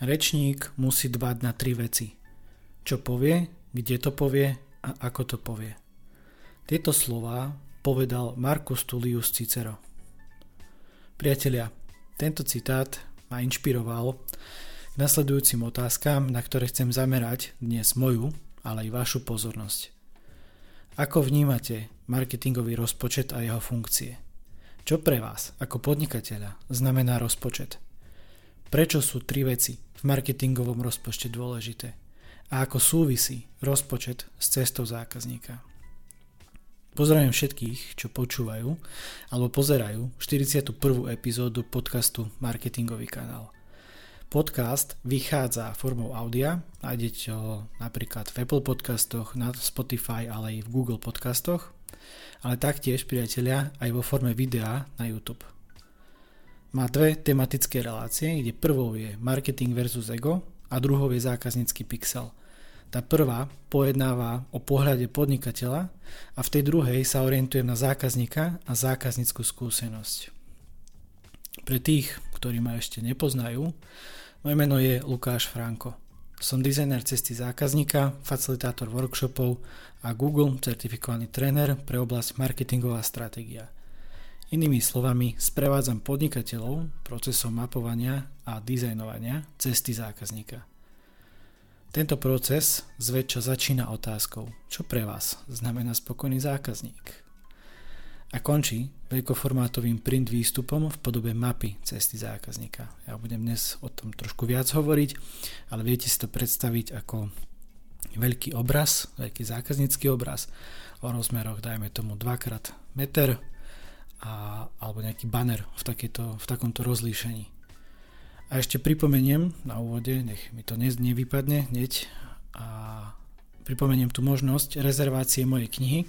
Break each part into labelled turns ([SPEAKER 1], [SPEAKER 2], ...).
[SPEAKER 1] Rečník musí dbať na tri veci. Čo povie, kde to povie a ako to povie. Tieto slova povedal Marcus Tullius Cicero. Priatelia, tento citát ma inšpiroval k nasledujúcim otázkam, na ktoré chcem zamerať dnes moju, ale aj vašu pozornosť. Ako vnímate marketingový rozpočet a jeho funkcie? Čo pre vás, ako podnikateľa, znamená rozpočet? Prečo sú tri veci v marketingovom rozpočte dôležité? A ako súvisí rozpočet s cestou zákazníka? Pozdravujem všetkých, čo počúvajú alebo pozerajú 41. epizódu podcastu Marketingový kanál. Podcast vychádza formou audia, nájdete ho napríklad v Apple podcastoch, na Spotify, ale aj v Google podcastoch, ale taktiež, priatelia, aj vo forme videa na YouTube. Má dve tematické relácie, kde prvou je marketing versus ego a druhou je zákaznícky pixel. Tá prvá pojednáva o pohľade podnikateľa a v tej druhej sa orientujem na zákazníka a zákazníckú skúsenosť. Pre tých, ktorí ma ešte nepoznajú, moje meno je Lukáš Franko. Som dizajner cesty zákazníka, facilitátor workshopov a Google certifikovaný tréner pre oblasť marketingová stratégia – Inými slovami, sprevádzam podnikateľov procesom mapovania a dizajnovania cesty zákazníka. Tento proces zväčša začína otázkou, čo pre vás znamená spokojný zákazník. A končí veľkoformátovým print výstupom v podobe mapy cesty zákazníka. Ja budem dnes o tom trošku viac hovoriť, ale viete si to predstaviť ako veľký obraz, veľký zákaznícky obraz o rozmeroch, dajme tomu 2x meter, a, alebo nejaký banner v, takéto, v takomto rozlíšení. A ešte pripomeniem na úvode, nech mi to nevypadne hneď, a pripomeniem tu možnosť rezervácie mojej knihy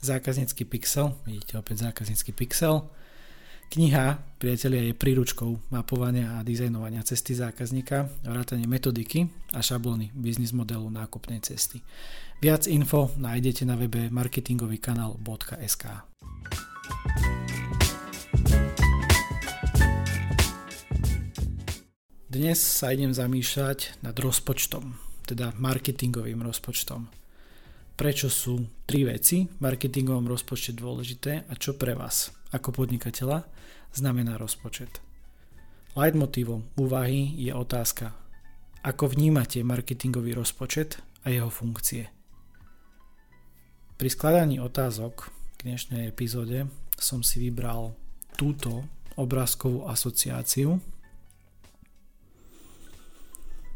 [SPEAKER 1] Zákaznícky pixel, vidíte opäť Zákaznícky pixel. Kniha, priatelia, je príručkou mapovania a dizajnovania cesty zákazníka, vrátanie metodiky a šablóny biznis modelu nákupnej cesty. Viac info nájdete na webe marketingovýkanal.sk. Dnes sa idem zamýšľať nad rozpočtom, teda marketingovým rozpočtom. Prečo sú tri veci v marketingovom rozpočte dôležité a čo pre vás ako podnikateľa znamená rozpočet. Leitmotívom úvahy je otázka, ako vnímate marketingový rozpočet a jeho funkcie. Pri skladaní otázok k dnešnej epizóde som si vybral túto obrázkovú asociáciu,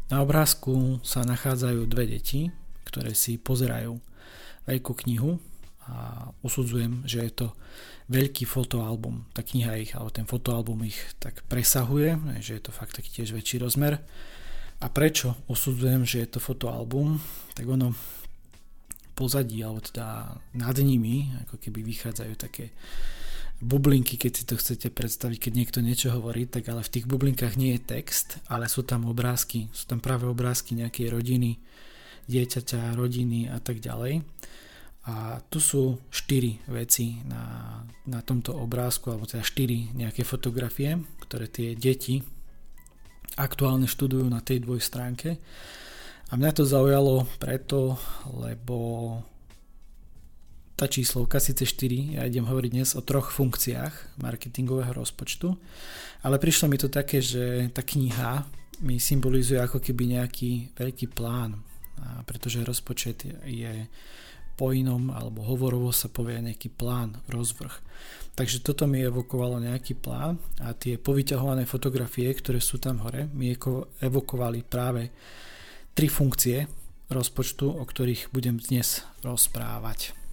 [SPEAKER 1] na obrázku sa nachádzajú dve deti, ktoré si pozerajú veľkú knihu a usudzujem, že je to veľký fotoalbum. Tá kniha ich, alebo ten fotoalbum ich tak presahuje, že je to fakt taký tiež väčší rozmer. A prečo usudzujem, že je to fotoalbum? Tak ono pozadí, alebo teda nad nimi, ako keby vychádzajú také bublinky, keď si to chcete predstaviť, keď niekto niečo hovorí, tak ale v tých bublinkách nie je text, ale sú tam obrázky, sú tam práve obrázky nejakej rodiny, dieťaťa, rodiny a tak ďalej. A tu sú štyri veci na, na tomto obrázku, alebo teda štyri nejaké fotografie, ktoré tie deti aktuálne študujú na tej dvoj stránke. A mňa to zaujalo preto, lebo tá číslovka, síce 4, ja idem hovoriť dnes o troch funkciách marketingového rozpočtu, ale prišlo mi to také, že tá kniha mi symbolizuje ako keby nejaký veľký plán, a pretože rozpočet je po inom alebo hovorovo sa povie nejaký plán, rozvrh. Takže toto mi evokovalo nejaký plán a tie povyťahované fotografie, ktoré sú tam hore, mi evokovali práve tri funkcie rozpočtu, o ktorých budem dnes rozprávať.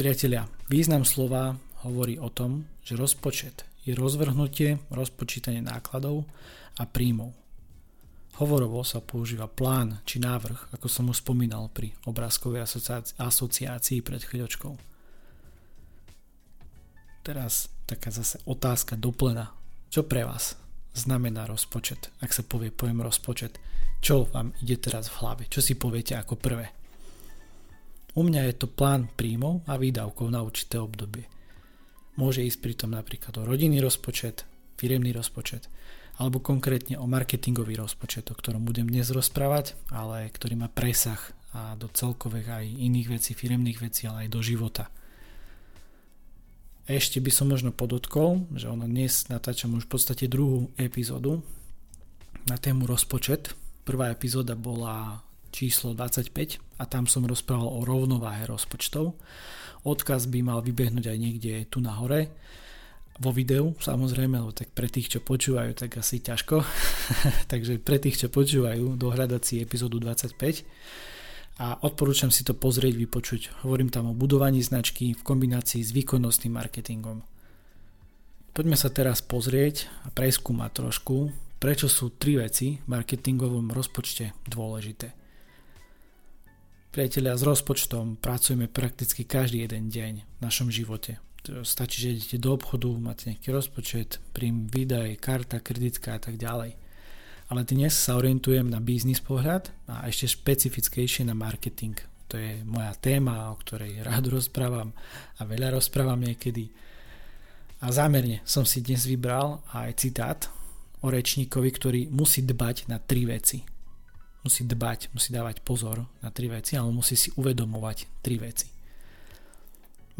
[SPEAKER 1] Priatelia, význam slova hovorí o tom, že rozpočet je rozvrhnutie, rozpočítanie nákladov a príjmov. Hovorovo sa používa plán či návrh, ako som už spomínal pri obrázkovej asociácii pred chvíľočkou. Teraz taká zase otázka doplena. Čo pre vás znamená rozpočet? Ak sa povie pojem rozpočet, čo vám ide teraz v hlave? Čo si poviete ako prvé? U mňa je to plán príjmov a výdavkov na určité obdobie. Môže ísť pritom napríklad o rodinný rozpočet, firemný rozpočet, alebo konkrétne o marketingový rozpočet, o ktorom budem dnes rozprávať, ale ktorý má presah a do celkových aj iných vecí, firemných vecí, ale aj do života. Ešte by som možno podotkol, že ono dnes natáčam už v podstate druhú epizódu na tému rozpočet. Prvá epizóda bola číslo 25 a tam som rozprával o rovnováhe rozpočtov. Odkaz by mal vybehnúť aj niekde tu na hore vo videu samozrejme, lebo tak pre tých, čo počúvajú, tak asi ťažko. Takže pre tých, čo počúvajú, dohľadať si epizódu 25 a odporúčam si to pozrieť, vypočuť. Hovorím tam o budovaní značky v kombinácii s výkonnostným marketingom. Poďme sa teraz pozrieť a preskúmať trošku, prečo sú tri veci v marketingovom rozpočte dôležité. Priatelia, s rozpočtom pracujeme prakticky každý jeden deň v našom živote. Stačí, že idete do obchodu, máte nejaký rozpočet, príjm, výdaj, karta, kreditka a tak ďalej. Ale dnes sa orientujem na biznis pohľad a ešte špecifickejšie na marketing. To je moja téma, o ktorej rád rozprávam a veľa rozprávam niekedy. A zámerne som si dnes vybral aj citát o rečníkovi, ktorý musí dbať na tri veci musí dbať, musí dávať pozor na tri veci, ale musí si uvedomovať tri veci.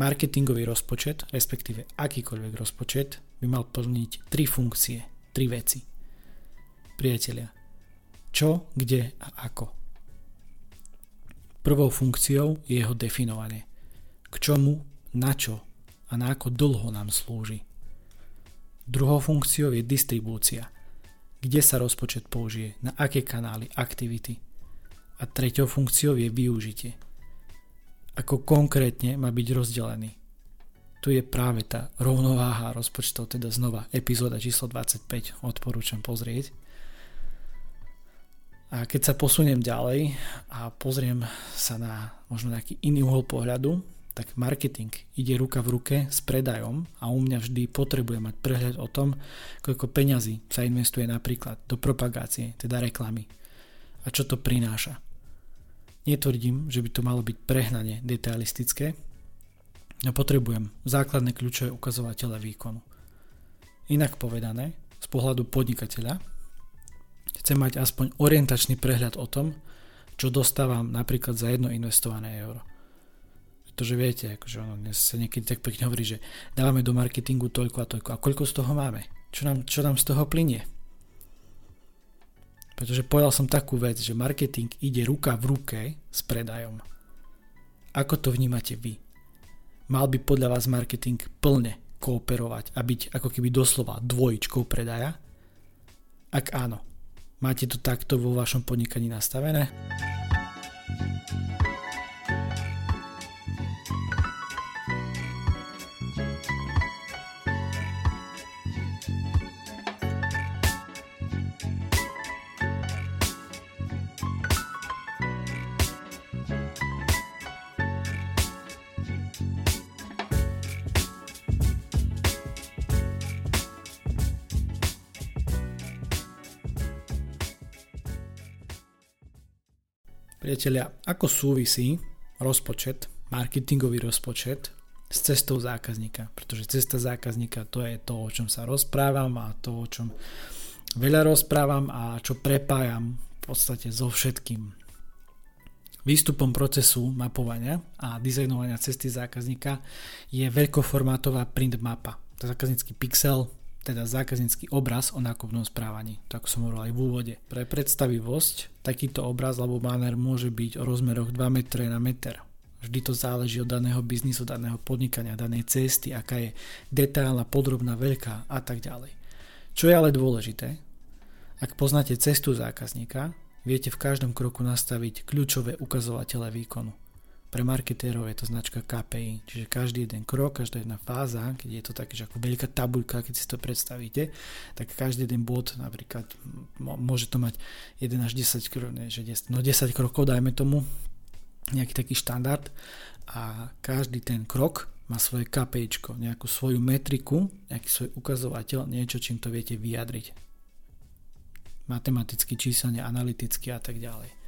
[SPEAKER 1] Marketingový rozpočet, respektíve akýkoľvek rozpočet, by mal plniť tri funkcie, tri veci. Priatelia, čo, kde a ako. Prvou funkciou je jeho definovanie. K čomu, na čo a na ako dlho nám slúži. Druhou funkciou je distribúcia – kde sa rozpočet použije, na aké kanály, aktivity. A treťou funkciou je využitie. Ako konkrétne má byť rozdelený. Tu je práve tá rovnováha rozpočtov, teda znova epizóda číslo 25, odporúčam pozrieť. A keď sa posuniem ďalej a pozriem sa na možno nejaký iný uhol pohľadu, tak marketing ide ruka v ruke s predajom a u mňa vždy potrebuje mať prehľad o tom, koľko peňazí sa investuje napríklad do propagácie, teda reklamy. A čo to prináša. Netvrdím, že by to malo byť prehnane detailistické, no potrebujem základné kľúčové ukazovatele výkonu. Inak povedané, z pohľadu podnikateľa, chcem mať aspoň orientačný prehľad o tom, čo dostávam napríklad za jedno investované euro. Pretože viete, akože ono dnes sa niekedy tak pekne hovorí, že dávame do marketingu toľko a toľko. A koľko z toho máme? Čo nám, čo nám z toho plinie? Pretože povedal som takú vec, že marketing ide ruka v ruke s predajom. Ako to vnímate vy? Mal by podľa vás marketing plne kooperovať a byť ako keby doslova dvojičkou predaja? Ak áno, máte to takto vo vašom podnikaní nastavené? Priatelia, ako súvisí rozpočet, marketingový rozpočet s cestou zákazníka? Pretože cesta zákazníka to je to, o čom sa rozprávam a to, o čom veľa rozprávam a čo prepájam v podstate so všetkým. Výstupom procesu mapovania a dizajnovania cesty zákazníka je veľkoformátová print mapa. To je zákaznícky pixel, teda zákaznícky obraz o nákupnom správaní, tak som hovoril aj v úvode. Pre predstavivosť, takýto obraz alebo banner môže byť o rozmeroch 2 m na meter. Vždy to záleží od daného biznisu, daného podnikania, danej cesty, aká je detailná, podrobná, veľká a tak ďalej. Čo je ale dôležité, ak poznáte cestu zákazníka, viete v každom kroku nastaviť kľúčové ukazovatele výkonu. Pre marketérov je to značka KPI, čiže každý jeden krok, každá jedna fáza, keď je to také, že ako veľká tabuľka, keď si to predstavíte, tak každý jeden bod, napríklad môže to mať 1 až 10 krokov, že 10, no 10 krokov, dajme tomu, nejaký taký štandard a každý ten krok má svoje KPI, nejakú svoju metriku, nejaký svoj ukazovateľ, niečo, čím to viete vyjadriť. Matematicky, číselne, analyticky a tak ďalej.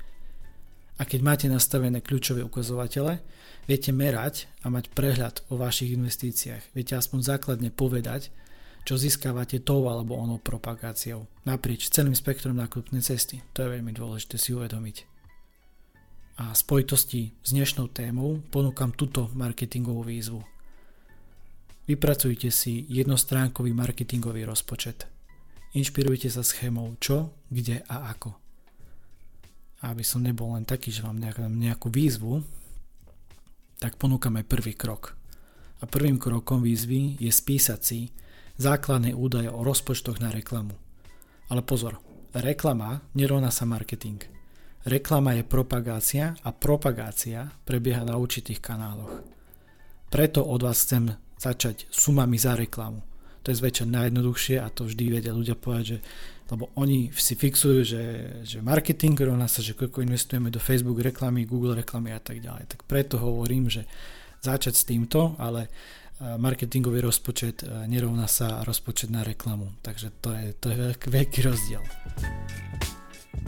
[SPEAKER 1] A keď máte nastavené kľúčové ukazovatele, viete merať a mať prehľad o vašich investíciách. Viete aspoň základne povedať, čo získavate tou alebo onou propagáciou naprieč celým spektrom nákupnej cesty. To je veľmi dôležité si uvedomiť. A spojitosti s dnešnou témou ponúkam túto marketingovú výzvu. Vypracujte si jednostránkový marketingový rozpočet. Inšpirujte sa schémou čo, kde a ako. Aby som nebol len taký, že vám nejakú výzvu, tak ponúkam aj prvý krok. A prvým krokom výzvy je spísať si základné údaje o rozpočtoch na reklamu. Ale pozor, reklama nerovná sa marketing. Reklama je propagácia a propagácia prebieha na určitých kanáloch. Preto od vás chcem začať sumami za reklamu. To je zväčša najjednoduchšie a to vždy vedia ľudia povedať, že lebo oni si fixujú, že, že marketing rovná sa, že koľko investujeme do Facebook reklamy, Google reklamy a tak ďalej. Tak preto hovorím, že začať s týmto, ale e, marketingový rozpočet e, nerovná sa rozpočet na reklamu. Takže to je, to je veľký, veľký rozdiel.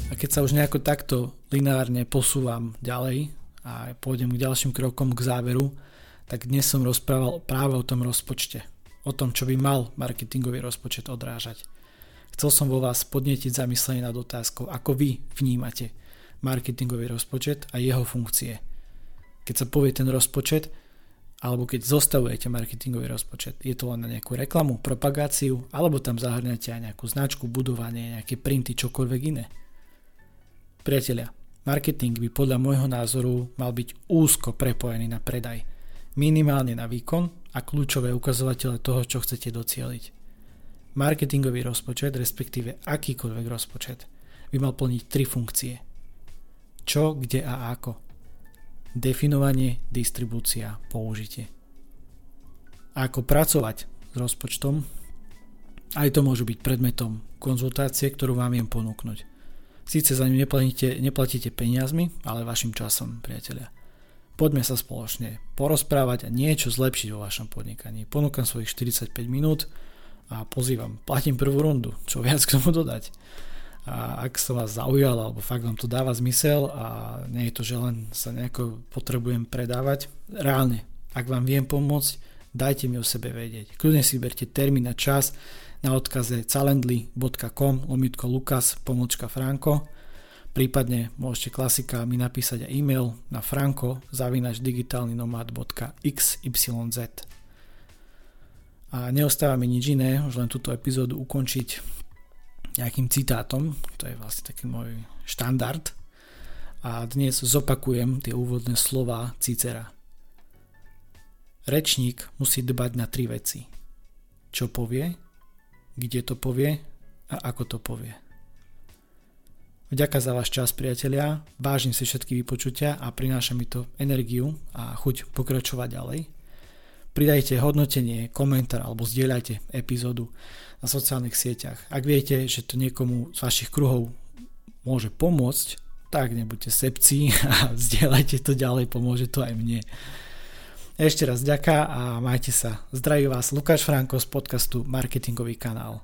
[SPEAKER 1] A keď sa už nejako takto lineárne posúvam ďalej a pôjdem k ďalším krokom k záveru, tak dnes som rozprával práve o tom rozpočte. O tom, čo by mal marketingový rozpočet odrážať. Chcel som vo vás podnetiť zamyslenie nad otázkou, ako vy vnímate marketingový rozpočet a jeho funkcie. Keď sa povie ten rozpočet, alebo keď zostavujete marketingový rozpočet, je to len na nejakú reklamu, propagáciu, alebo tam zahrňate aj nejakú značku, budovanie, nejaké printy, čokoľvek iné. Priatelia, marketing by podľa môjho názoru mal byť úzko prepojený na predaj, minimálne na výkon a kľúčové ukazovatele toho, čo chcete docieliť. Marketingový rozpočet, respektíve akýkoľvek rozpočet, by mal plniť tri funkcie. Čo, kde a ako. Definovanie, distribúcia, použitie. A ako pracovať s rozpočtom, aj to môže byť predmetom konzultácie, ktorú vám viem ponúknuť. Síce za ňu neplatíte, neplatíte peniazmi, ale vašim časom, priatelia. Poďme sa spoločne porozprávať a niečo zlepšiť vo vašom podnikaní. Ponúkam svojich 45 minút, a pozývam, platím prvú rundu, čo viac k tomu dodať. A ak sa vás zaujal, alebo fakt vám to dáva zmysel a nie je to, že len sa nejako potrebujem predávať, reálne, ak vám viem pomôcť, dajte mi o sebe vedieť. Kľudne si berte termín a čas na odkaze calendly.com lomitko lukas pomočka franko prípadne môžete klasika mi napísať aj e-mail na franko zavinač digitálnynomad.xyz a neostáva mi nič iné, už len túto epizódu ukončiť nejakým citátom, to je vlastne taký môj štandard. A dnes zopakujem tie úvodné slova Cicera. Rečník musí dbať na tri veci. Čo povie, kde to povie a ako to povie. Vďaka za váš čas, priatelia. Vážim si všetky vypočutia a prináša mi to energiu a chuť pokračovať ďalej pridajte hodnotenie, komentár alebo zdieľajte epizódu na sociálnych sieťach. Ak viete, že to niekomu z vašich kruhov môže pomôcť, tak nebuďte sepci a zdieľajte to ďalej, pomôže to aj mne. Ešte raz ďaká a majte sa. Zdraví vás Lukáš Franko z podcastu Marketingový kanál.